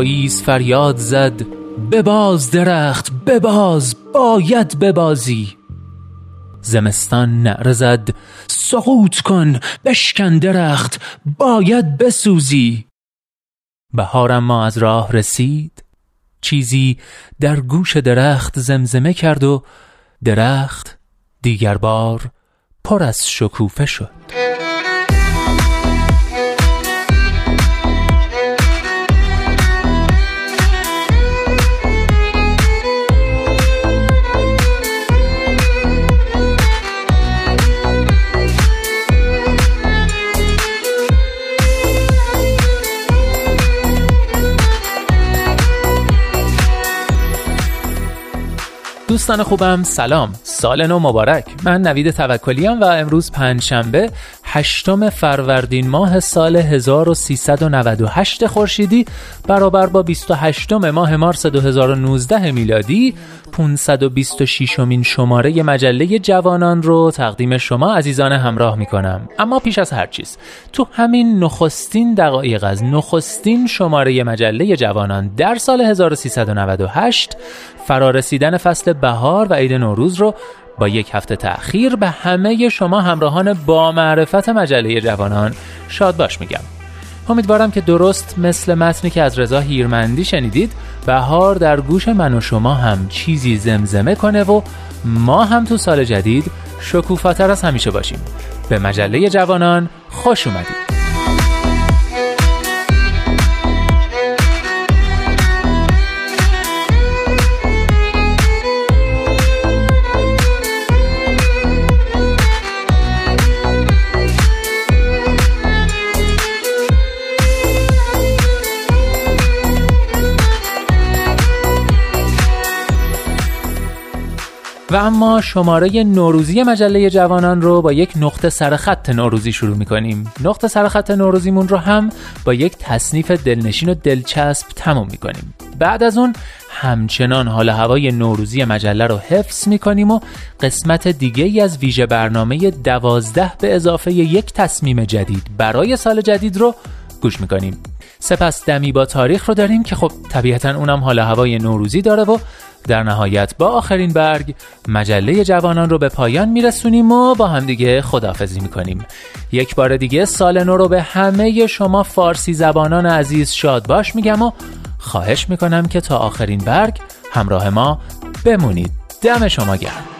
پاییز فریاد زد بباز درخت بباز باید ببازی. زمستان نعره زد سقوط کن بشکن درخت باید بسوزی. بهارم ما از راه رسید چیزی در گوش درخت زمزمه کرد و درخت دیگر بار پر از شکوفه شد. دوستان خوبم سلام. سال نو مبارک. من نوید توکلیم و امروز پنجشنبه هشتم فروردین ماه سال 1398 خورشیدی برابر با 28 ماه مارس 2019 میلادی 526 مین شماره مجله جوانان رو تقدیم شما عزیزان همراه می کنم اما پیش از هر چیز تو همین نخستین دقایق از نخستین شماره مجله جوانان در سال 1398 فرارسیدن فصل بهار و عید نوروز رو با یک هفته تأخیر به همه شما همراهان با معرفت مجله جوانان شاد باش میگم. امیدوارم که درست مثل متنی که از رضا هیرمندی شنیدید بهار در گوش من و شما هم چیزی زمزمه کنه و ما هم تو سال جدید شکوفاتر از همیشه باشیم. به مجله جوانان خوش اومدید. و اما شماره نوروزی مجله جوانان رو با یک نقطه سرخط نوروزی شروع می‌کنیم. نقطه سرخط نوروزیمون رو هم با یک تصنیف دلنشین و دلچسب تموم می‌کنیم. بعد از اون همچنان حال هوای نوروزی مجله رو حفظ می‌کنیم و قسمت دیگه ای از ویژه برنامه دوازده به اضافه یک تصمیم جدید برای سال جدید رو گوش می‌کنیم. سپس دمی با تاریخ رو داریم که خب طبیعتا اونم حال هوای نوروزی داره و در نهایت با آخرین برگ مجله جوانان رو به پایان میرسونیم و با همدیگه خدافزی می‌کنیم. یک بار دیگه سال نو رو به همه شما فارسی زبانان عزیز شاد باش میگم و خواهش می‌کنم که تا آخرین برگ همراه ما بمونید. دم شما گرم.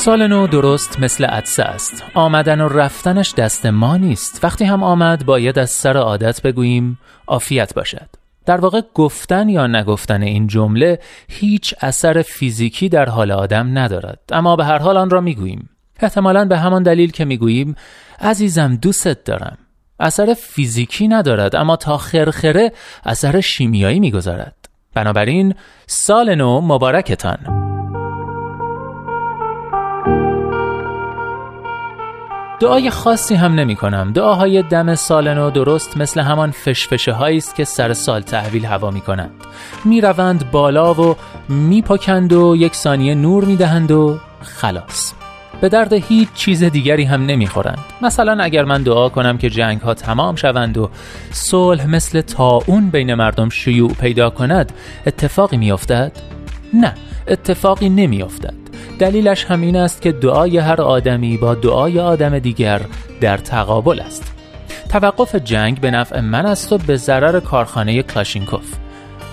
سال نو درست مثل عدسه است. آمدن و رفتنش دست ما نیست. وقتی هم آمد باید از سر عادت بگوییم عافیت باشد. در واقع گفتن یا نگفتن این جمله هیچ اثر فیزیکی در حال آدم ندارد. اما به هر حال آن را می‌گوییم. احتمالا به همان دلیل که می‌گوییم عزیزم دوست دارم. اثر فیزیکی ندارد اما تا خرخره اثر شیمیایی می‌گذارد. بنابراین سال نو مبارکتان. دعای خاصی هم نمی کنم. دعاهای دم سال نو درست مثل همان فشفشه هایی است که سر سال تحویل هوا می کنند. می روند بالا و می پکند و یک ثانیه نور می دهند و خلاص. به درد هیچ چیز دیگری هم نمی‌خورند مثلا اگر من دعا کنم که جنگ ها تمام شوند و صلح مثل اون بین مردم شیوع پیدا کند اتفاقی میافتد نه اتفاقی نمیافتد دلیلش هم این است که دعای هر آدمی با دعای آدم دیگر در تقابل است. توقف جنگ به نفع من است و به ضرر کارخانه کلاشینکوف.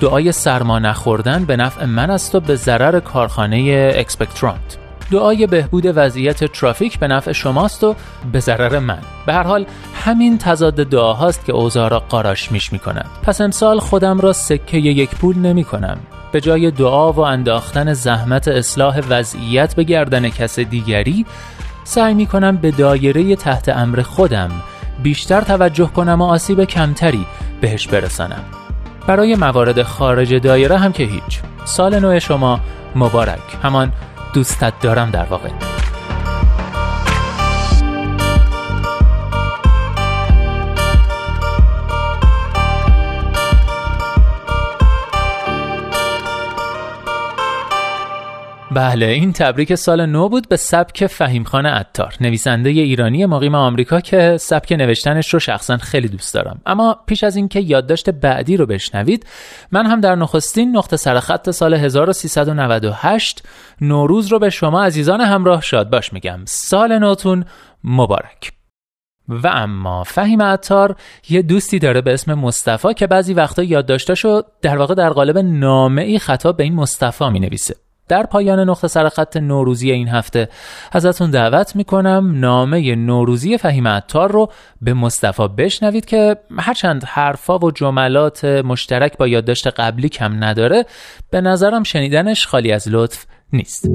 دعای سرما نخوردن به نفع من است و به ضرر کارخانه اکسپکترانت دعای بهبود وضعیت ترافیک به نفع شماست و به ضرر من. به هر حال همین تضاد دعاهاست که اوضاع را قاراش میش می کند پس امسال خودم را سکه یک پول نمی کنم به جای دعا و انداختن زحمت اصلاح وضعیت به گردن کس دیگری سعی می کنم به دایره تحت امر خودم بیشتر توجه کنم و آسیب کمتری بهش برسانم. برای موارد خارج دایره هم که هیچ. سال نو شما مبارک. همان دوستت دارم در واقع. بله این تبریک سال نو بود به سبک فهیم خان عطار نویسنده ایرانی مقیم آمریکا که سبک نوشتنش رو شخصا خیلی دوست دارم. اما پیش از اینکه یادداشت بعدی رو بشنوید من هم در نخستین نقطه سرخط سال 1398 نوروز رو به شما عزیزان همراه شاد باش میگم. سال نوتون مبارک. و اما فهیم عطار یه دوستی داره به اسم مصطفی که بعضی وقتا یادداشتاشو در واقع در قالب نامه ای خطاب به این مصطفی می نویسه در پایان نقطه سرخط نوروزی این هفته ازتون دعوت می‌کنم نامه نوروزی فهیم عطار رو به مصطفی بشنوید که هرچند حرفا و جملات مشترک با یادداشت قبلی کم نداره به نظرم شنیدنش خالی از لطف نیست.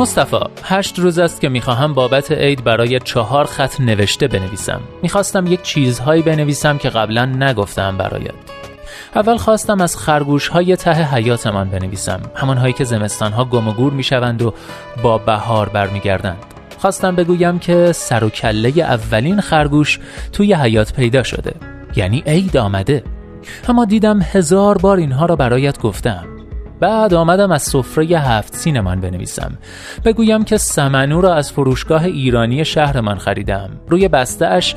مصطفی هشت روز است که می‌خواهم بابت عید برای چهار خط نوشته بنویسم. می‌خواستم یک چیزهایی بنویسم که قبلا نگفتم برایت. اول خواستم از خرگوش های ته حیاتمان بنویسم همانهایی که زمستان ها گم و گور می‌شوند و با بهار برمیگردند. خواستم بگویم که سر و کله اولین خرگوش توی حیات پیدا شده یعنی عید آمده. اما دیدم هزار بار اینها را برایت گفتم. بعد آمدم از سفره هفت سینمان بنویسم. بگویم که سمنو را از فروشگاه ایرانی شهرمان خریدم. روی بستهاش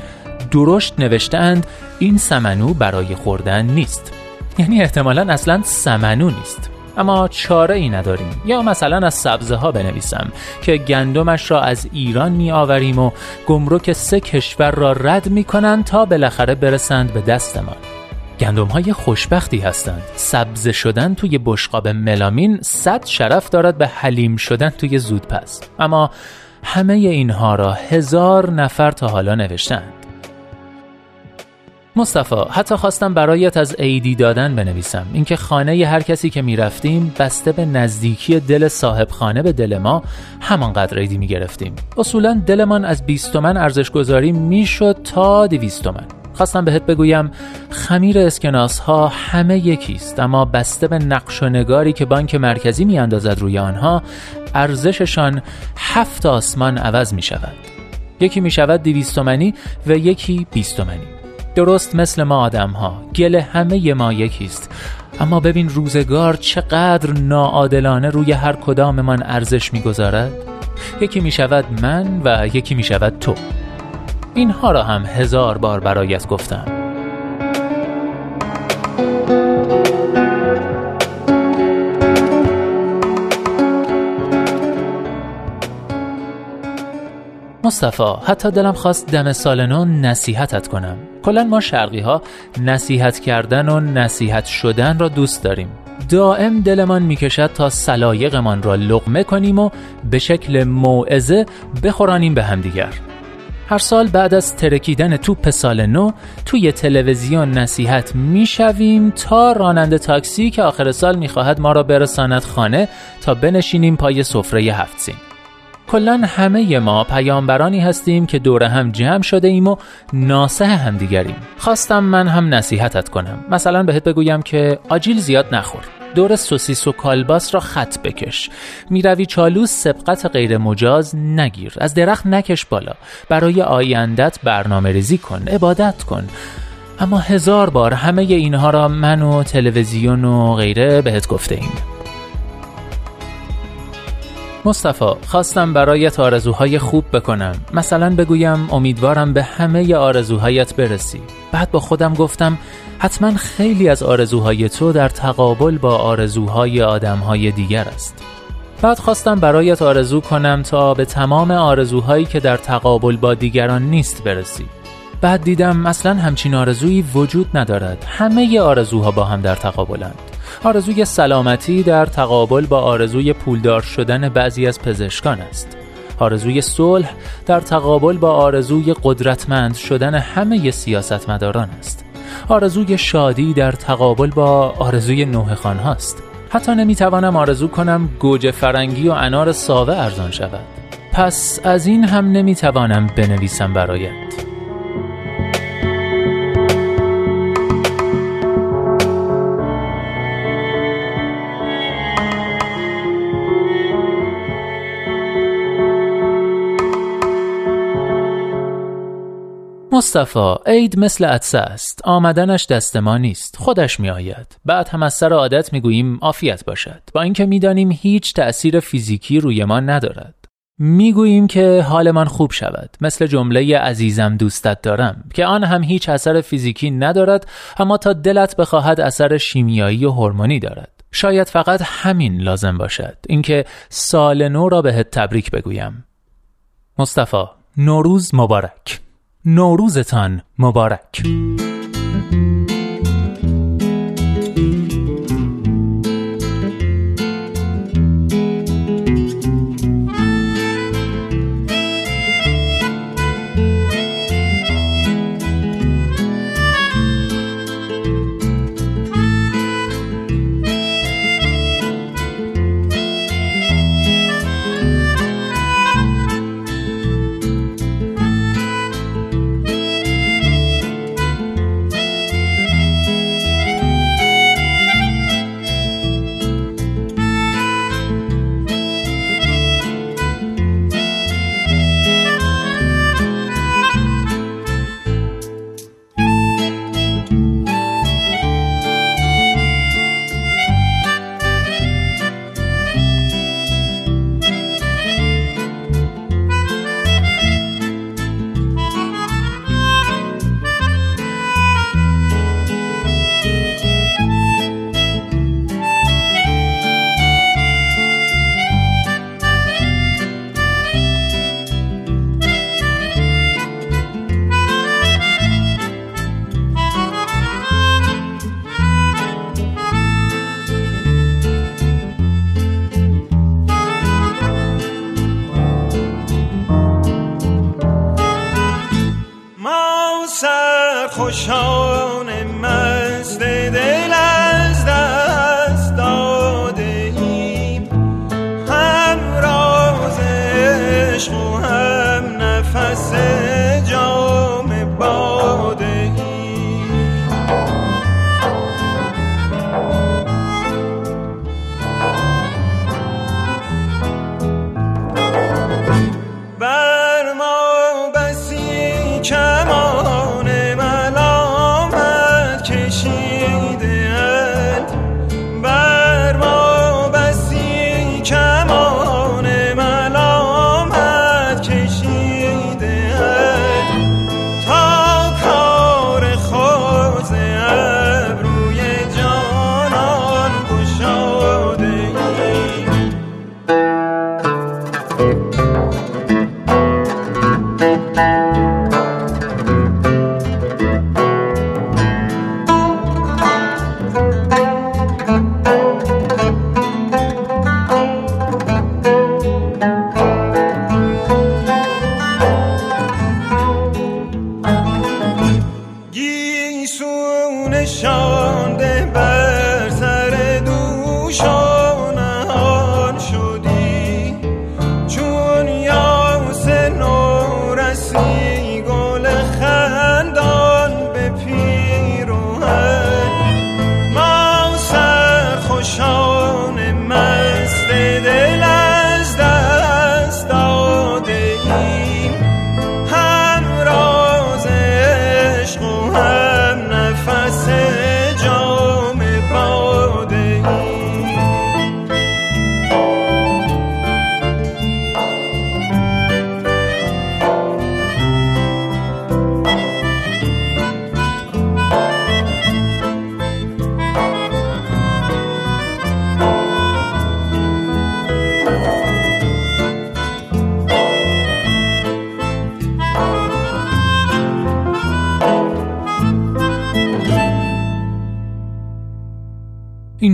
درشت نوشتند این سمنو برای خوردن نیست. یعنی احتمالا اصلا سمنو نیست. اما چاره ای نداریم. یا مثلا از سبزه ها بنویسم که گندمش را از ایران می آوریم و گمرک سه کشور را رد می کنند تا بالاخره برسند به دستمان. گندم های خوشبختی هستند. سبز شدن توی بشقاب ملامین صد شرف دارد به حلیم شدن توی زودپس اما همه اینها را هزار نفر تا حالا نوشتند. مصطفی حتی خواستم برایت از عیدی دادن بنویسم. اینکه خانه هر کسی که می‌رفتیم بسته به نزدیکی دل صاحب خانه به دل ما همانقدر عیدی می‌گرفتیم. اصولا دلمان از 20 تومن ارزش گذاری می‌شد تا 200 تومن. خواستم بهت بگویم خمیر اسکناس ها همه یکیست اما بسته به نقش و نگاری که بانک مرکزی میاندازد روی آنها ارزششان هفت آسمان عوض می شود یکی می شود دویست تومنی و یکی بیست تومنی درست مثل ما آدم ها گل همه ما یکیست. اما ببین روزگار چقدر ناعادلانه روی هر کداممان ارزش می‌گذارد. یکی می شود من و یکی می شود تو. اینها را هم هزار بار برایت گفتم. مصطفی حتی دلم خواست دم سال نو نصیحتت کنم. کلا ما شرقی ها نصیحت کردن و نصیحت شدن را دوست داریم. دائم دلمان می‌کشد تا سلایقمان را لقمه کنیم و به شکل موعظه بخورانیم به همدیگر. هر سال بعد از ترکیدن توپ سال نو توی تلویزیون نصیحت می‌شویم تا راننده تاکسی که آخر سال می‌خواهد ما را برساند خانه تا بنشینیم پای سفره هفت سین کلا همه ما پیامبرانی هستیم که دور هم جمع شده ایم و ناسه همدیگریم. خواستم من هم نصیحتت کنم. مثلا بهت بگویم که آجیل زیاد نخور. دور سوسیس و کالباس را خط بکش. می‌روی چالو سبقت غیر مجاز نگیر. از درخت نکش بالا. برای آیندت برنامه ریزی کن. عبادت کن. اما هزار بار همه اینها را من و تلویزیون و غیره بهت گفته ایم مصطفی خواستم برایت آرزوهای خوب بکنم. مثلا بگویم امیدوارم به همه آرزوهایت برسی. بعد با خودم گفتم حتما خیلی از آرزوهای تو در تقابل با آرزوهای آدمهای دیگر است. بعد خواستم برایت آرزو کنم تا به تمام آرزوهایی که در تقابل با دیگران نیست برسی. بعد دیدم اصلا همچین آرزویی وجود ندارد. همه آرزوها با هم در تقابلند. آرزوی سلامتی در تقابل با آرزوی پولدار شدن بعضی از پزشکان است. آرزوی صلح در تقابل با آرزوی قدرتمند شدن همه سیاستمداران است. آرزوی شادی در تقابل با آرزوی نوه خان هاست. حتی نمی‌توانم آرزو کنم گوجه فرنگی و انار ساوه ارزان شود. پس از این هم نمی‌توانم بنویسم برایت. مصطفی عید مثل عدسه است. آمدنش دست ما نیست. خودش می آید بعد هم از سر عادت می گوییم عافیت باشد. با اینکه می‌دانیم هیچ تأثیر فیزیکی روی ما ندارد. می‌گوییم که حالمان خوب شود. مثل جمله عزیزم دوستت دارم که آن هم هیچ اثر فیزیکی ندارد اما تا دلت بخواهد اثر شیمیایی و هورمونی دارد. شاید فقط همین لازم باشد. اینکه سال نو را بهت تبریک بگویم. مصطفی نوروز مبارک. نوروزتان مبارک.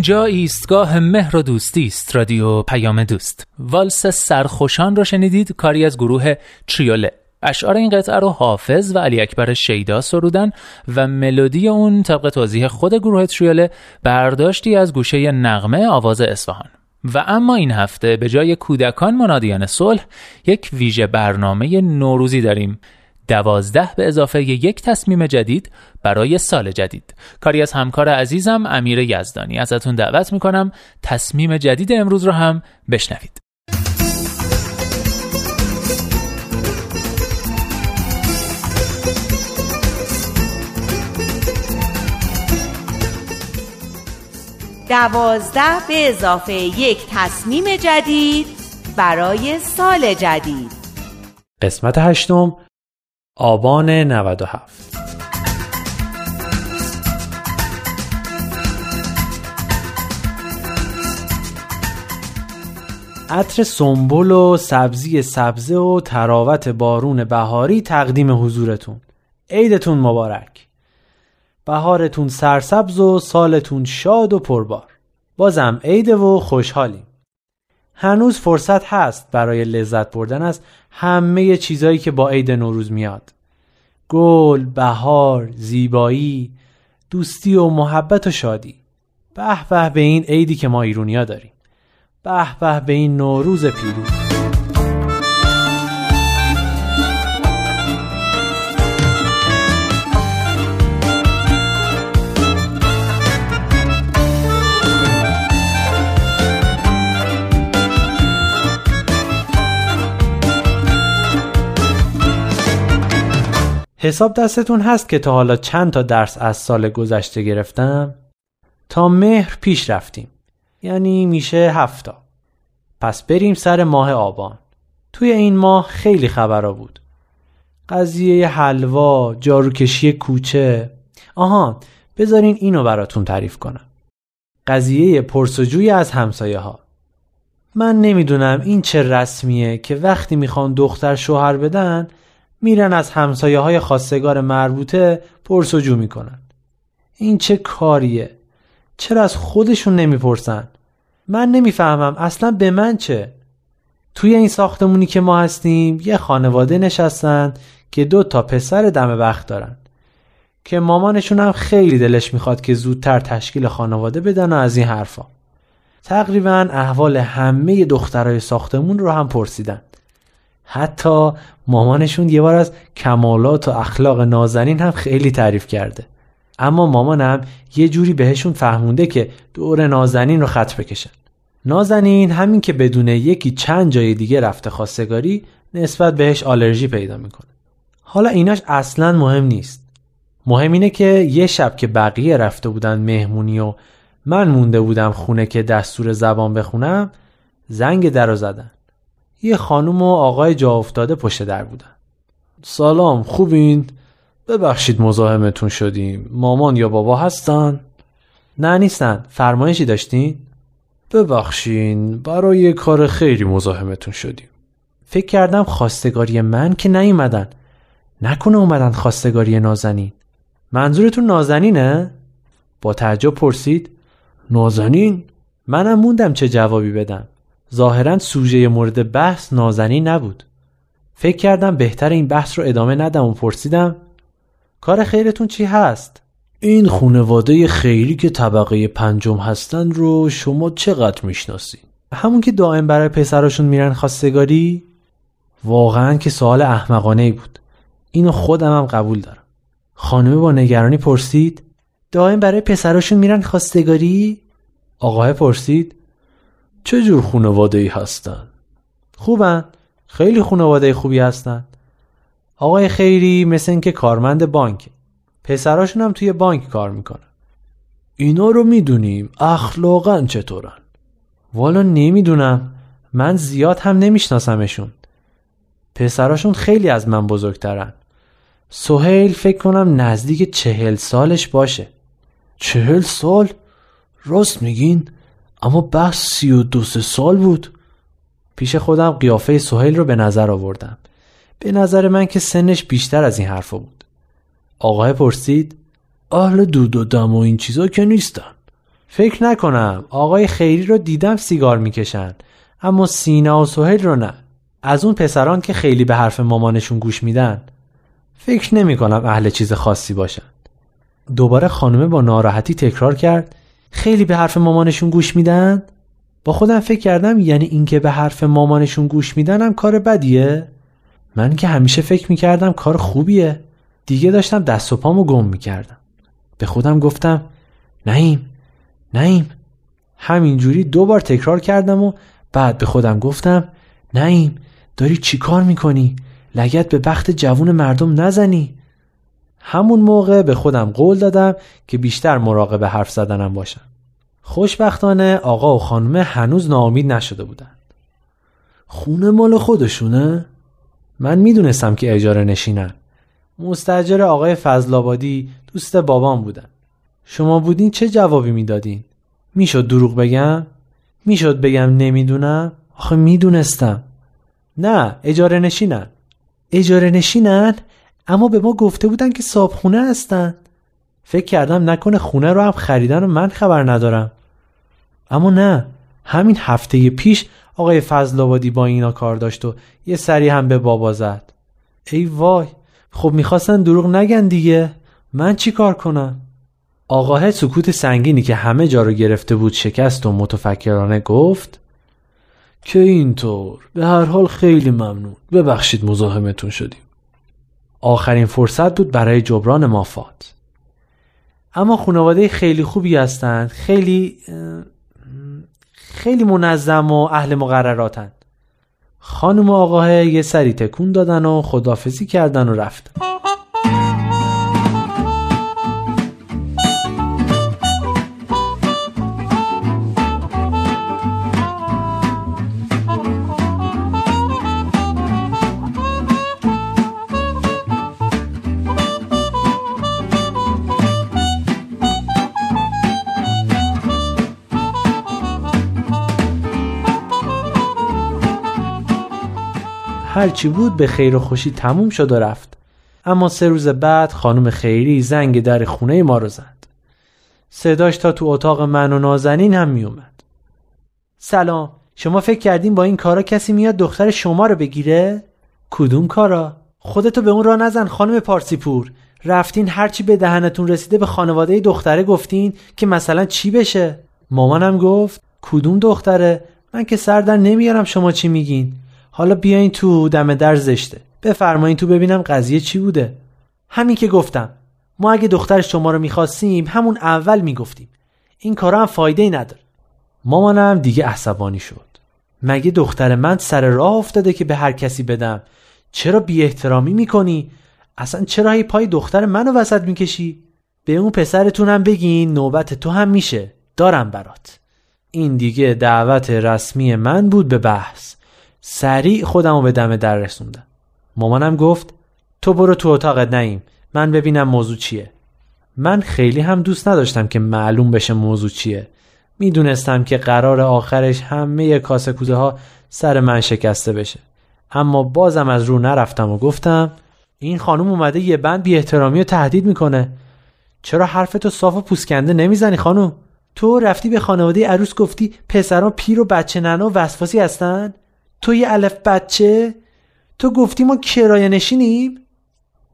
اینجا ایستگاه مهر و دوستی است رادیو پیام دوست. والس سرخوشان رو شنیدید؟ کاری از گروه تریوله. اشعار این قطعه رو حافظ و علی اکبر شیدا سرودن و ملودی اون طبق توضیح خود گروه تریوله برداشتی از گوشه نغمه آواز اصفهان. و اما این هفته به جای کودکان منادیان صلح یک ویژه برنامه نوروزی داریم. دوازده به اضافه یک تصمیم جدید برای سال جدید. کاری از همکار عزیزم امیر یزدانی. ازتون دعوت می‌کنم تصمیم جدید امروز رو هم بشنوید. دوازده به اضافه یک تصمیم جدید برای سال جدید. قسمت هشتم آبان 97 عطر سنبل و سبزی سبزه و تراوت بارون بهاری تقدیم حضورتون. عیدتون مبارک. بهارتون سرسبز و سالتون شاد و پربار. بازم عیده و خوشحالیم. هنوز فرصت هست برای لذت بردن از همه چیزایی که با عید نوروز میاد. گل، بهار، زیبایی، دوستی و محبت و شادی. به به به این عیدی که ما ایرونیا داریم. به به به این نوروز پیروز. حساب دستتون هست که تا حالا چند تا درس از سال گذشته گرفتم؟ تا مهر پیش رفتیم. یعنی میشه هفتا. پس بریم سر ماه آبان. توی این ماه خیلی خبرها بود. قضیه حلوا جاروکشی کوچه. آها بذارین اینو براتون تعریف کنم. قضیه پرسجوی از همسایه ها من نمی‌دونم این چه رسمیه که وقتی می‌خوان دختر شوهر بدن میرن از همسایه های خواستگار مربوطه پرسجو می‌کنن. این چه کاریه؟ چرا از خودشون نمی‌پرسن؟ من نمی‌فهمم. اصلا به من چه؟ توی این ساختمونی که ما هستیم یه خانواده نشستن که دو تا پسر دم وقت دارن. که مامانشون هم خیلی دلش می‌خواد که زودتر تشکیل خانواده بدن و از این حرفا. تقریبا احوال همه دخترای ساختمون رو هم پرسیدن. حتی مامانشون یه بار از کمالات و اخلاق نازنین هم خیلی تعریف کرده. اما مامانم یه جوری بهشون فهمونده که دور نازنین رو خط بکشن. نازنین همین که بدون یکی چند جای دیگه رفته خواستگاری نسبت بهش آلرژی پیدا می‌کنه. حالا ایناش اصلا مهم نیست. مهم اینه که یه شب که بقیه رفته بودن مهمونی و من مونده بودم خونه که دستور زبان بخونم زنگ در رو زدن. یه خانم و آقای جا افتاده پشت در بودن سلام خوبین؟ ببخشید مزاحمتون شدیم مامان یا بابا هستن؟ نه نیستن فرمایشی داشتین؟ ببخشین برای کار خیلی مزاحمتون شدیم فکر کردم خواستگاری من که نیومدن نکنه اومدن خواستگاری نازنین منظورتون نازنینه؟ با تعجب پرسید نازنین؟ منم موندم چه جوابی بدم ظاهرا سوژه مورد بحث نازنین نبود فکر کردم بهتر این بحث رو ادامه ندم و پرسیدم کار خیرتون چی هست؟ این خونواده خیلی که طبقه پنجم هستن رو شما چقدر می‌شناسید؟ همون که دائم برای پسراشون میرن خواستگاری؟ واقعا که سوال احمقانه ای بود اینو خودم هم قبول دارم خانمه با نگرانی پرسید دائم برای پسراشون میرن خواستگاری؟ آقاه پرسید چه جور خانواده ای هستن؟ خوبن؟ خیلی خانواده خوبی هستن. آقای خیری مثل اینکه کارمند بانک. پسراشون هم توی بانک کار می‌کنن. اینا رو می‌دونیم اخلاقا چطورن. والا نمی‌دونم. من زیاد هم نمیشناسمشون. پسراشون خیلی از من بزرگترن. سهیل فکر کنم نزدیک چهل سالش باشه. چهل سال؟ راست میگین؟ اما بس سی و دو سال بود. پیش خودم قیافه سهیل رو به نظر آوردم. به نظر من که سنش بیشتر از این حرفا بود. آقای پرسید اهل دود و دم و این چیزا که نیستن. فکر نکنم آقای خیری رو دیدم سیگار می‌کشن اما سینا و سهیل رو نه. از اون پسران که خیلی به حرف مامانشون گوش میدن. فکر نمی کنم اهل چیز خاصی باشن. دوباره خانمه با ناراحتی تکرار کرد. خیلی به حرف مامانشون گوش میدن؟ با خودم فکر کردم یعنی اینکه به حرف مامانشون گوش میدنم کار بدیه. من که همیشه فکر می‌کردم کار خوبیه. دیگه داشتم دست و پامو گم می‌کردم. به خودم گفتم نهیم نهیم همینجوری دو بار تکرار کردم و بعد به خودم گفتم نهیم داری چی کار می‌کنی؟ لگت به بخت جوون مردم نزنی. همون موقع به خودم قول دادم که بیشتر مراقب حرف زدنم باشم خوشبختانه آقا و خانمه هنوز ناامید نشده بودند. خونه مال خودشونه؟ من می‌دونستم که اجاره نشینن. مستجر آقای فضلابادی دوست بابام بودن. شما بودین چه جوابی می‌دادین؟ می‌شد دروغ بگم؟ می‌شد بگم نمی‌دونم؟ آخه می‌دونستم. نه اجاره نشینن. اجاره نشینن؟ اما به ما گفته بودن که صابخونه هستن. فکر کردم نکنه خونه رو هم خریدن و من خبر ندارم. اما نه همین هفته پیش آقای فضل آبادی با اینا کار داشت و یه سری هم به بابا زد. ای وای خب می‌خواستن دروغ نگن دیگه. من چی کار کنم؟ آقاه سکوت سنگینی که همه جا رو گرفته بود شکست و متفکرانه گفت که اینطور به هر حال خیلی ممنون. ببخشید مزاحمتون شدیم. آخرین فرصت بود برای جبران مافات اما خانواده خیلی خوبی هستند خیلی خیلی منظم و اهل مقرراتن خانم و آقاه یه سری تکون دادن و خدافزی کردن و رفتن. هرچی بود به خیر و خوشی تموم شد و رفت. اما سه روز بعد خانم خیری زنگ در خونه ما رو زد. صداش تا تو اتاق من و نازنین هم میومد سلام شما فکر کردین با این کارا کسی میاد دختر شما رو بگیره؟ کدوم کارا؟ خودتو به اون را نزن خانم پارسیپور. رفتین هرچی به دهنتون رسیده به خانواده دختره گفتین که مثلا چی بشه؟ مامانم گفت کدوم دختره؟ من که سر در نمیارم شما چی میگین. حالا بیاین تو دم در زشته. بفرمایین تو ببینم قضیه چی بوده. همین که گفتم. ما اگه دختر شما رو می‌خواستیم همون اول می‌گفتیم. این کارا هم فایده ای نداره. مامانم دیگه عصبانی شد. مگه دختر من سر راه افتاده که به هر کسی بدم؟ چرا بی احترامی می‌کنی؟ اصلا چرا هی پای دختر منو وسط می‌کشی؟ به اون پسرتونم بگین نوبت تو هم میشه. دارم برات. این دیگه دعوت رسمی من بود به بحث. سریع خودمو به دم در رسوندم. مامانم گفت تو برو تو اتاقت نیم من ببینم موضوع چیه. من خیلی هم دوست نداشتم که معلوم بشه موضوع چیه. می‌دونستم که قرار آخرش همه کاسه کوزه ها سر من شکسته بشه. اما بازم از رو نرفتم و گفتم این خانم اومده یه بند بی احترامی و تهدید می‌کنه. چرا حرفتو صاف و پوسکنده نمی‌زنی خانم؟ تو رفتی به خانواده عروس گفتی پسران پیر و بچه ننا و وسواسی هستن؟ تو یه الف بچه تو گفتی ما کرایه نشینیم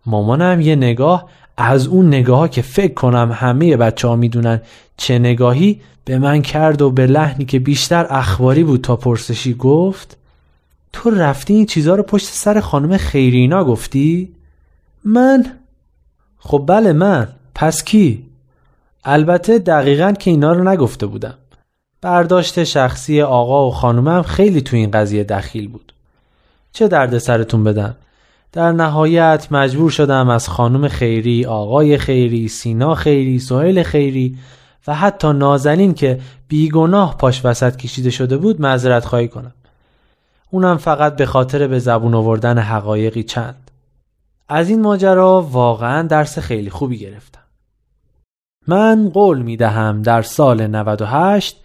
مامانم یه نگاه از اون نگاه که فکر کنم همه بچه ها می‌دونن چه نگاهی به من کرد و به لحنی که بیشتر اخباری بود تا پرسشی گفت تو رفتی این چیزها رو پشت سر خانم خیرینا گفتی؟ من؟ خب بله من پس کی؟ البته دقیقا که اینا رو نگفته بودم برداشت شخصی آقا و خانومم خیلی تو این قضیه دخیل بود چه درد سرتون بدم در نهایت مجبور شدم از خانم خیری، آقای خیری، سینا خیری، سهیل خیری و حتی نازنین که بیگناه پاش وسط کشیده شده بود معذرت خواهی کنم. اونم فقط به خاطر به زبون آوردن حقایقی چند. از این ماجرا واقعا درس خیلی خوبی گرفتم. من قول می دهم در سال 98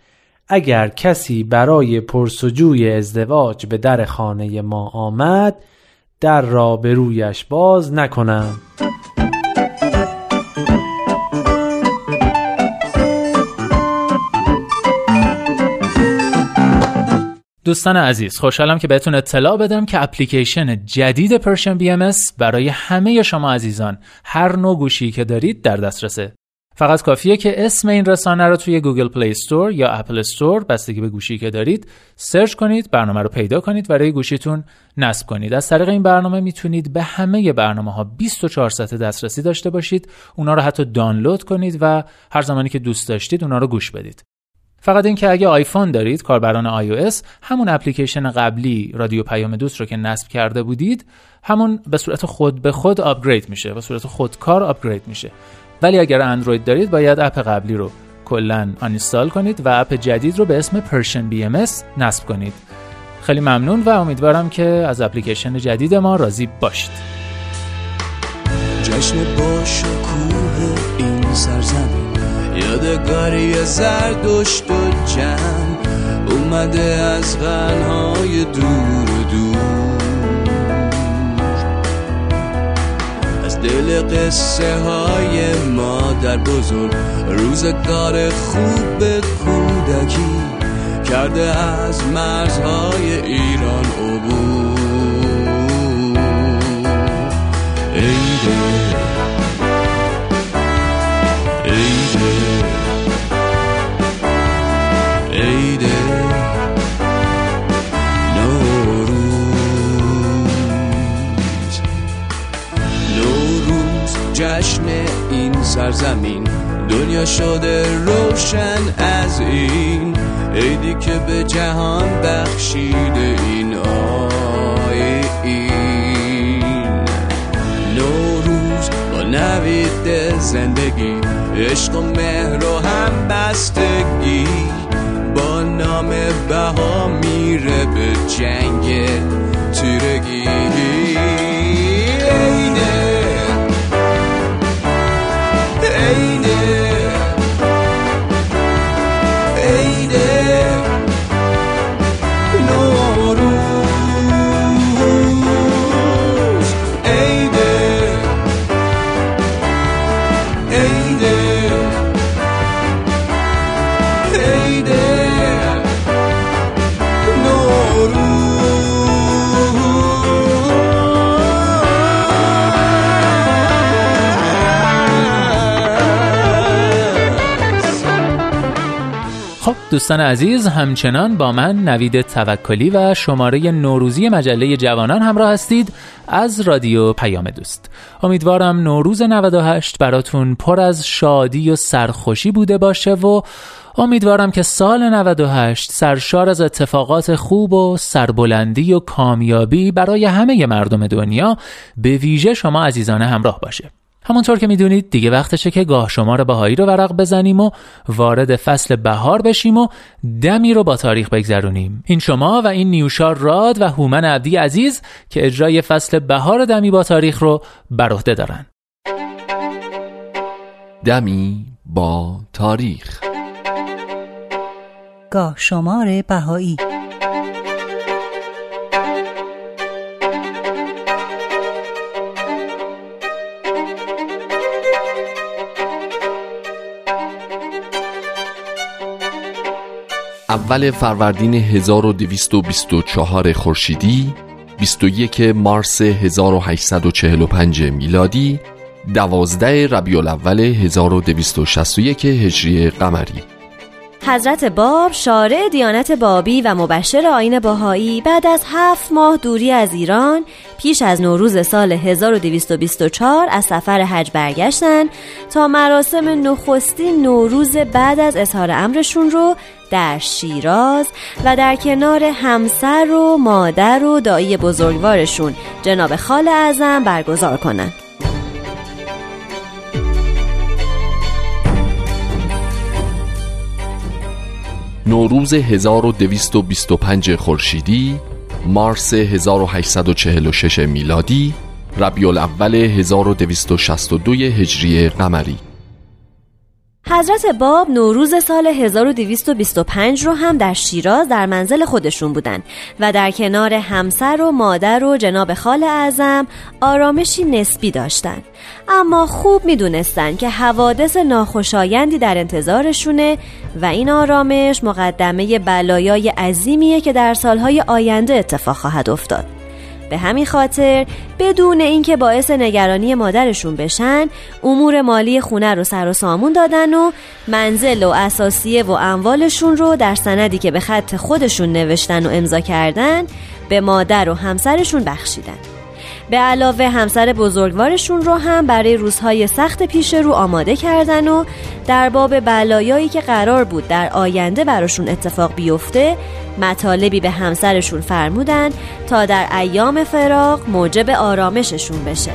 اگر کسی برای پرسجوی ازدواج به در خانه ما آمد در را به رویش باز نکنم. دوستان عزیز خوشحالم که بهتون اطلاع بدم که اپلیکیشن جدید Persian BMS برای همه شما عزیزان هر نوع گوشی که دارید در دسترسه. فقط کافیه که اسم این رسانه رو توی Google Play Store یا Apple Store بستگی به گوشی که دارید search کنید برنامه رو پیدا کنید و روی گوشیتون نصب کنید. از طریق این برنامه می‌تونید به همه برنامه ها 24 ساعت دسترسی داشته باشید اونا رو حتی دانلود کنید و هر زمانی که دوست داشتید اونا رو گوش بدید. فقط اینکه اگه آیفون دارید کاربران iOS همون اپلیکیشن قبلی رادیو پیام دوست رو که نصب کرده بودید همون به صورت خود به خود upgrade میشه به صورت خودکار upgrade میشه. ولی اگر اندروید دارید باید اپ قبلی رو کلا uninstall کنید و اپ جدید رو به اسم Persian BMS نصب کنید. خیلی ممنون و امیدوارم که از اپلیکیشن جدید ما راضی باشید. جشن با شکوه این سرزمین. یادگاری زردشت و جمع. اومده از غنهای دور. دل قصه های مادر بزرگ. روزگار خوب کودکی کرده از مرزهای ایران عبور. ایده سرزمین دنیا شده روشن از این. عیدی که به جهان بخشیده این این. نوروز با نوید زندگی عشق و مهر و هم بستگی با نام بها میره به جنگ تیرگی. waiting. دوستان عزیز همچنان با من نوید توکلی و شماره نوروزی مجله جوانان همراه هستید از رادیو پیام دوست. امیدوارم نوروز 98 براتون پر از شادی و سرخوشی بوده باشه و امیدوارم که سال 98 سرشار از اتفاقات خوب و سربلندی و کامیابی برای همه مردم دنیا به ویژه شما عزیزانه همراه باشه. همونطور که می‌دونید دیگه وقتشه که گاه شمار بهایی رو ورق بزنیم و وارد فصل بهار بشیم و دمی رو با تاریخ بگذرونیم. این شما و این نیوشار راد و هومن عبدی عزیز که اجرای فصل بهار دمی با تاریخ رو بر عهده دارن. دمی با تاریخ. گاه شمار بهایی. اول فروردین 1224 خورشیدی 21 مارس 1845 میلادی 12 ربیع الاول 1261 هجری قمری. حضرت باب شارع دیانت بابی و مبشر آین باهایی بعد از هفت ماه دوری از ایران پیش از نوروز سال 1224 از سفر حج برگشتن تا مراسم نخستین نوروز بعد از اظهار امرشون رو در شیراز و در کنار همسر و مادر و دایی بزرگوارشون جناب خال اعظم برگزار کنند. نوروز 1225 خورشیدی مارس 1846 میلادی ربیع الاول 1262 هجری قمری. حضرت باب نوروز سال 1225 رو هم در شیراز در منزل خودشون بودن و در کنار همسر و مادر و جناب خال اعظم آرامشی نسبی داشتن اما خوب می‌دونستن که حوادث ناخوشایندی در انتظارشونه و این آرامش مقدمه بلایای عظیمیه که در سالهای آینده اتفاق خواهد افتاد. به همین خاطر بدون اینکه باعث نگرانی مادرشون بشن امور مالی خونه رو سر و سامون دادن و منزل و اساسیه و اموالشون رو در سندی که به خط خودشون نوشتن و امضا کردن به مادر و همسرشون بخشیدن. به علاوه همسر بزرگوارشون رو هم برای روزهای سخت پیش رو آماده کردن و در باب بلایایی که قرار بود در آینده براشون اتفاق بیفته مطالبی به همسرشون فرمودن تا در ایام فراغ موجب آرامششون بشه.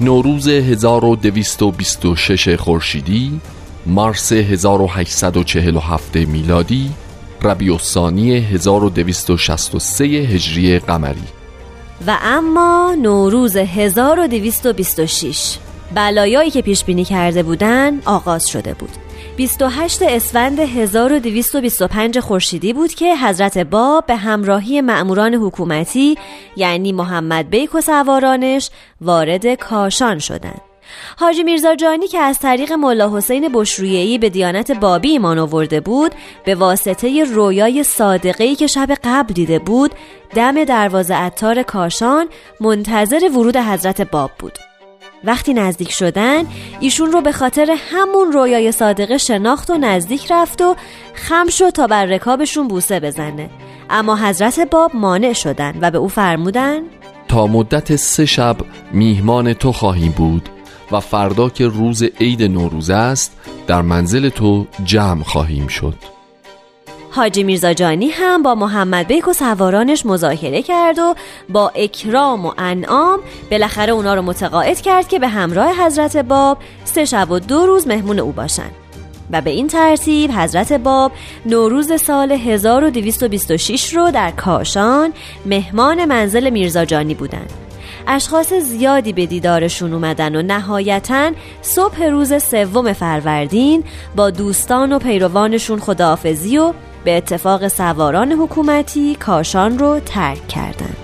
نوروز 1226 خورشیدی مارس 1847 میلادی ربیع الثانی 1263 هجری قمری. و اما نوروز 1226 بلایایی که پیش بینی کرده بودن آغاز شده بود. 28 اسفند 1225 خورشیدی بود که حضرت باب به همراهی مأموران حکومتی یعنی محمد بیک و سوارانش وارد کاشان شدند. حاجی میرزا جانی که از طریق ملا حسین بشرویهی به دیانت بابی ایمان آورده بود به واسطه رویای صادقهی که شب قبل دیده بود دم دروازه اتار کاشان منتظر ورود حضرت باب بود. وقتی نزدیک شدن ایشون رو به خاطر همون رویای صادقه شناخت و نزدیک رفت و خم شد تا بر رکابشون بوسه بزنه. اما حضرت باب مانع شدن و به او فرمودن تا مدت سه شب میهمان تو خواهیم بود. و فردا که روز عید نوروز است در منزل تو جمع خواهیم شد. حاجی میرزا جانی هم با محمد بیک و سوارانش مذاکره کرد و با اکرام و انعام بالاخره اونا رو متقاعد کرد که به همراه حضرت باب سه شب و دو روز مهمون او باشن. و به این ترتیب حضرت باب نوروز سال 1226 رو در کاشان مهمان منزل میرزا جانی بودند اشخاص زیادی به دیدارشون اومدن و نهایتا صبح روز سوم فروردین با دوستان و پیروانشون خداحافظی و به اتفاق سواران حکومتی کاشان رو ترک کردند.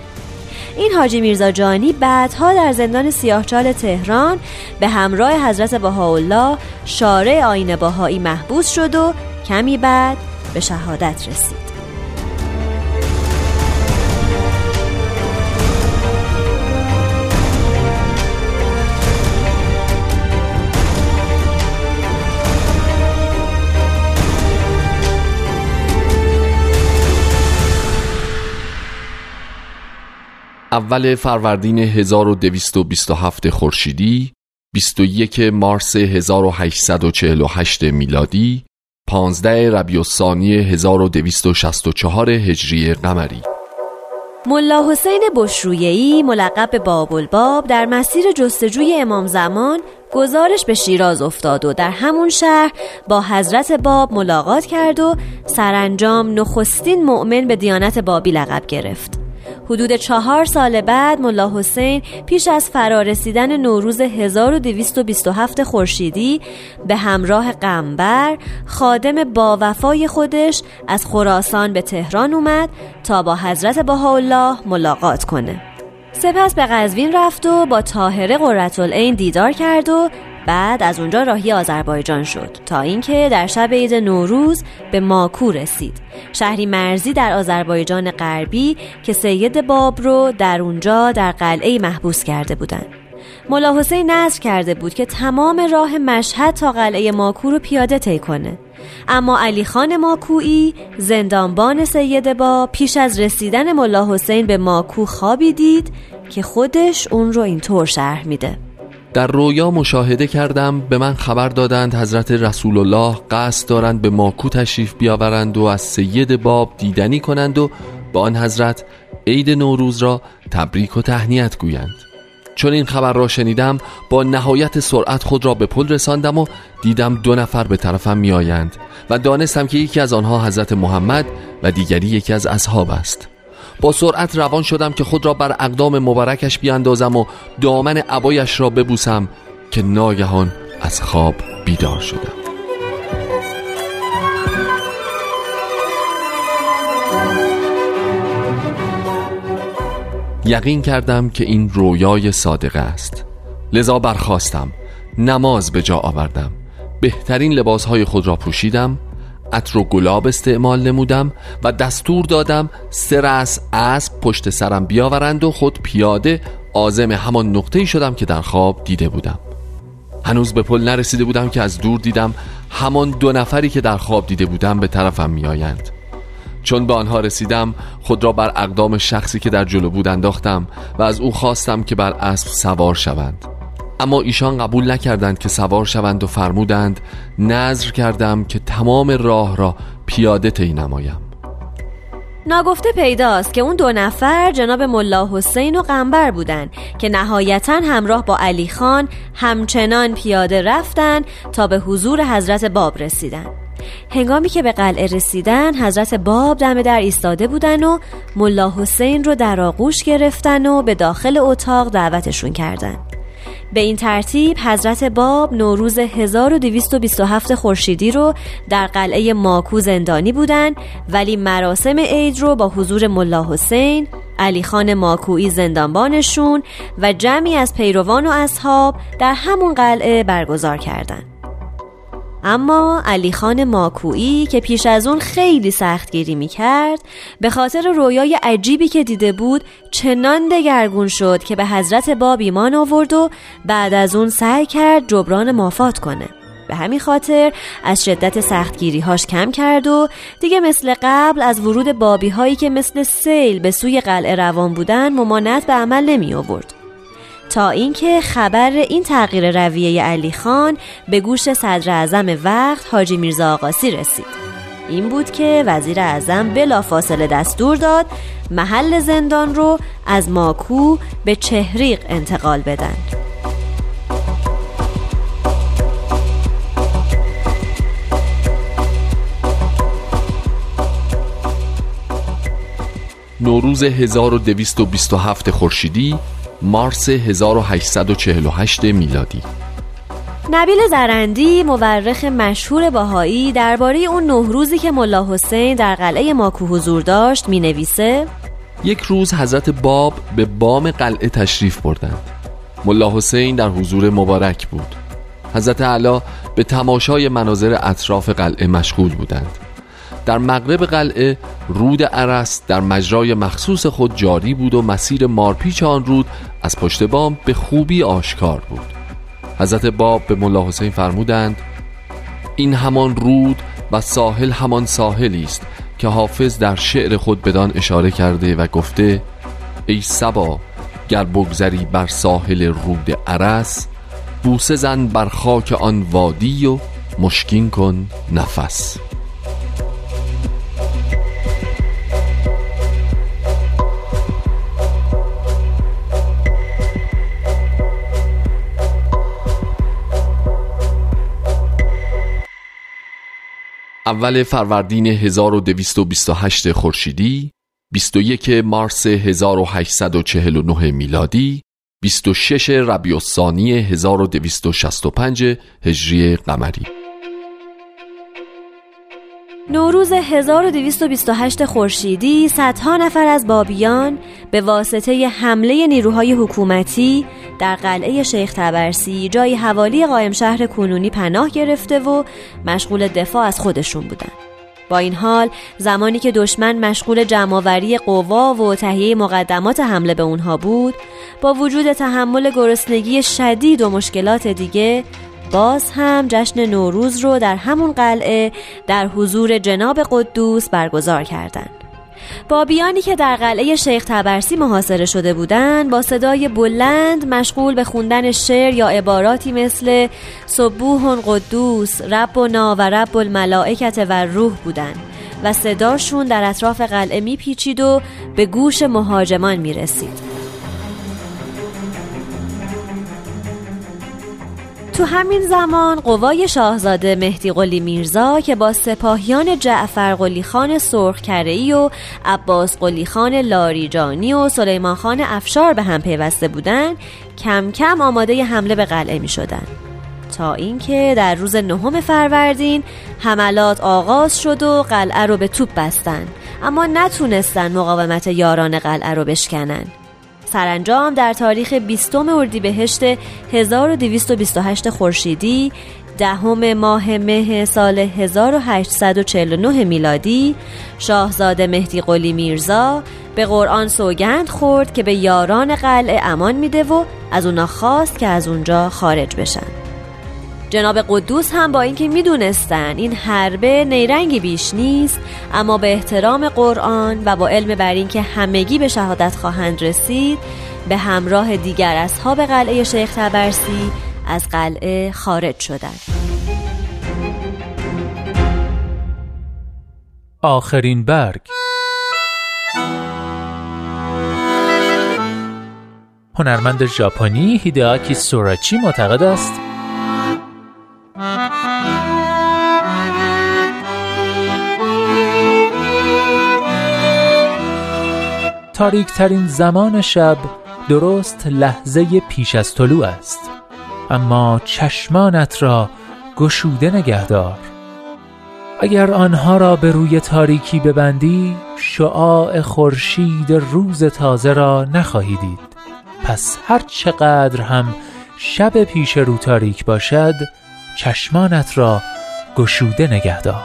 این حاجی میرزا جانی بعدها در زندان سیاهچال تهران به همراه حضرت بهاءالله شارع آین باهایی محبوس شد و کمی بعد به شهادت رسید اول فروردین 1227 خورشیدی 21 مارس 1848 میلادی 15 ربیع الثانی 1264 هجری قمری. ملا حسین بشرویهی ملقب به باب الباب در مسیر جستجوی امام زمان گزارش به شیراز افتاد و در همون شهر با حضرت باب ملاقات کرد و سرانجام نخستین مؤمن به دیانت بابی لقب گرفت. حدود چهار سال بعد ملا حسین پیش از فرارسیدن نوروز 1227 خورشیدی به همراه قنبر خادم با وفای خودش از خراسان به تهران اومد تا با حضرت بهاءالله ملاقات کنه. سپس به قزوین رفت و با طاهره قرتالعین دیدار کرد و بعد از اونجا راهی آذربایجان شد تا اینکه در شب عید نوروز به ماکو رسید. شهری مرزی در آذربایجان غربی که سید باب رو در اونجا در قلعه محبوس کرده بودند. ملا حسین نظر کرده بود که تمام راه مشهد تا قلعه ماکو رو پیاده طی کنه. اما علی خان ماکویی زندانبان سید باب پیش از رسیدن ملا حسین به ماکو خوابی دید که خودش اون رو اینطور شرح میده. در رویا مشاهده کردم به من خبر دادند حضرت رسول الله قصد دارند به ماکو تشریف بیاورند و از سید باب دیدنی کنند و با آن حضرت عید نوروز را تبریک و تهنیت گویند. چون این خبر را شنیدم با نهایت سرعت خود را به پل رساندم و دیدم دو نفر به طرفم میآیند و دانستم که یکی از آنها حضرت محمد و دیگری یکی از اصحاب است. با سرعت روان شدم که خود را بر اقدام مبارکش بیاندازم و دامن عبایش را ببوسم که ناگهان از خواب بیدار شدم. یقین کردم که این رویای صادقه است. لذا برخواستم نماز به جا آوردم. بهترین لباسهای خود را پوشیدم. عطر و گلاب استعمال نمودم و دستور دادم سه رأس اسب پشت سرم بیاورند و خود پیاده آزم همان نقطه‌ای شدم که در خواب دیده بودم. هنوز به پل نرسیده بودم که از دور دیدم همان دو نفری که در خواب دیده بودم به طرفم میآیند. چون به آنها رسیدم خود را بر اقدام شخصی که در جلو بود انداختم و از او خواستم که بر اسب سوار شوند. اما ایشان قبول نکردند که سوار شوند و فرمودند نظر کردم که تمام راه را پیاده طی نمایم ناگفته پیداست که اون دو نفر جناب ملا حسین و قنبر بودند که نهایتا همراه با علی خان همچنان پیاده رفتن تا به حضور حضرت باب رسیدن هنگامی که به قلعه رسیدن حضرت باب دم در ایستاده بودن و ملا حسین رو در آغوش گرفتن و به داخل اتاق دعوتشون کردند. به این ترتیب حضرت باب نوروز 1227 خورشیدی رو در قلعه ماکو زندانی بودند ولی مراسم عید رو با حضور ملا حسین علی خان ماکویی زندانبانشون و جمعی از پیروان و اصحاب در همون قلعه برگزار کردند. اما علی خان ماکویی که پیش از اون خیلی سختگیری می کرد به خاطر رویای عجیبی که دیده بود چنان دگرگون شد که به حضرت باب ایمان آورد و بعد از اون سعی کرد جبران مافات کنه. به همین خاطر از شدت سختگیری هاش کم کرد و دیگه مثل قبل از ورود بابی هایی که مثل سیل به سوی قلعه روان بودن ممانعت به عمل نمی آورد تا اینکه خبر این تغییر رویه علی خان به گوش صدر اعظم وقت حاجی میرزا آقاسی رسید. این بود که وزیر اعظم بلا فاصله دستور داد محل زندان رو از ماکو به چهریق انتقال بدن. نوروز 1227 خورشیدی مارس 1848 میلادی. نبیل زرندی مورخ مشهور باهایی درباره اون نه روزی که ملا حسین در قلعه ماکو حضور داشت می نویسه یک روز حضرت باب به بام قلعه تشریف بردند. ملا حسین در حضور مبارک بود. حضرت علا به تماشای مناظر اطراف قلعه مشغول بودند. در مغرب قلعه رود عرس در مجرای مخصوص خود جاری بود و مسیر مارپیچ آن رود از پشت بام به خوبی آشکار بود. حضرت باب به ملا حسین فرمودند این همان رود و ساحل همان ساحلی است که حافظ در شعر خود بدان اشاره کرده و گفته ای سبا گر بگذری بر ساحل رود عرس بوسه زن بر خاک آن وادی و مشکین کن نفس. اول فروردین 1228 خورشیدی 21 مارس 1849 میلادی 26 ربیع الثانی 1265 هجری قمری. نوروز 1228 خورشیدی صدها نفر از بابیان به واسطه حمله نیروهای حکومتی در قلعه شیخ تبرسی جای حوالی قائم شهر کنونی پناه گرفته و مشغول دفاع از خودشون بودن. با این حال زمانی که دشمن مشغول جمعآوری قوا و تهیه مقدمات حمله به اونها بود با وجود تحمل گرسنگی شدید و مشکلات دیگه باز هم جشن نوروز رو در همون قلعه در حضور جناب قدوس برگزار کردند. بابیانی که در قلعه شیخ تبرسی محاصره شده بودند با صدای بلند مشغول به خوندن شعر یا عباراتی مثل صبوح قدوس ربنا و رب الملائکت و روح بودند و صداشون در اطراف قلعه میپیچید و به گوش مهاجمان می‌رسید تو همین زمان قوای شاهزاده مهدی قلی میرزا که با سپاهیان جعفر قلی خان سرخکرهی و عباس قلی خان لاریجانی و سلیمان خان افشار به هم پیوسته بودند کم کم آماده حمله به قلعه می شدن. تا اینکه در روز نهم فروردین حملات آغاز شد و قلعه رو به توپ بستن اما نتونستن مقاومت یاران قلعه رو بشکنن سرانجام در تاریخ 20 اردیبهشت 1228 خورشیدی دهم ماه مه سال 1849 میلادی شاهزاده مهدی قلی میرزا به قرآن سوگند خورد که به یاران قلعه امان میده و از اونا خواست که از اونجا خارج بشن. جناب قدوس هم با اینکه می‌دونستن این حربه نیرنگی بیش نیست اما به احترام قرآن و با علم بر اینکه همگی به شهادت خواهند رسید به همراه دیگر اصحاب قلعه شیخ تبرسی از قلعه خارج شدند. آخرین برگ هنرمند ژاپنی هیداکی سوراچی معتقد است تاریک ترین زمان شب درست لحظه پیش از طلوع است. اما چشمانت را گشوده نگهدار. اگر آنها را به روی تاریکی ببندی شعاع خورشید روز تازه را نخواهی دید. پس هر چقدر هم شب پیش رو تاریک باشد چشمانت را گشوده نگهدار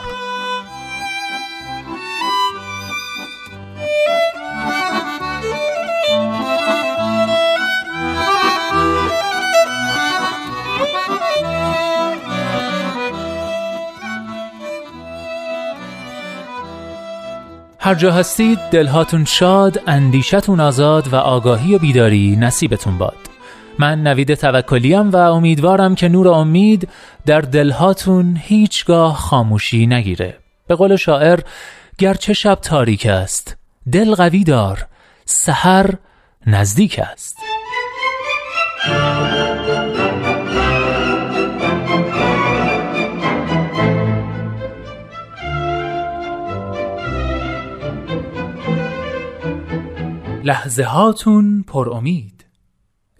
هر جا هستید دلهاتون شاد اندیشتون آزاد و آگاهی و بیداری نصیبتون باد. من نوید توکلیم و امیدوارم که نور امید در دلهاتون هیچگاه خاموشی نگیره. به قول شاعر گرچه شب تاریک است دل قوی دار سحر نزدیک است. لحظه هاتون پر امید.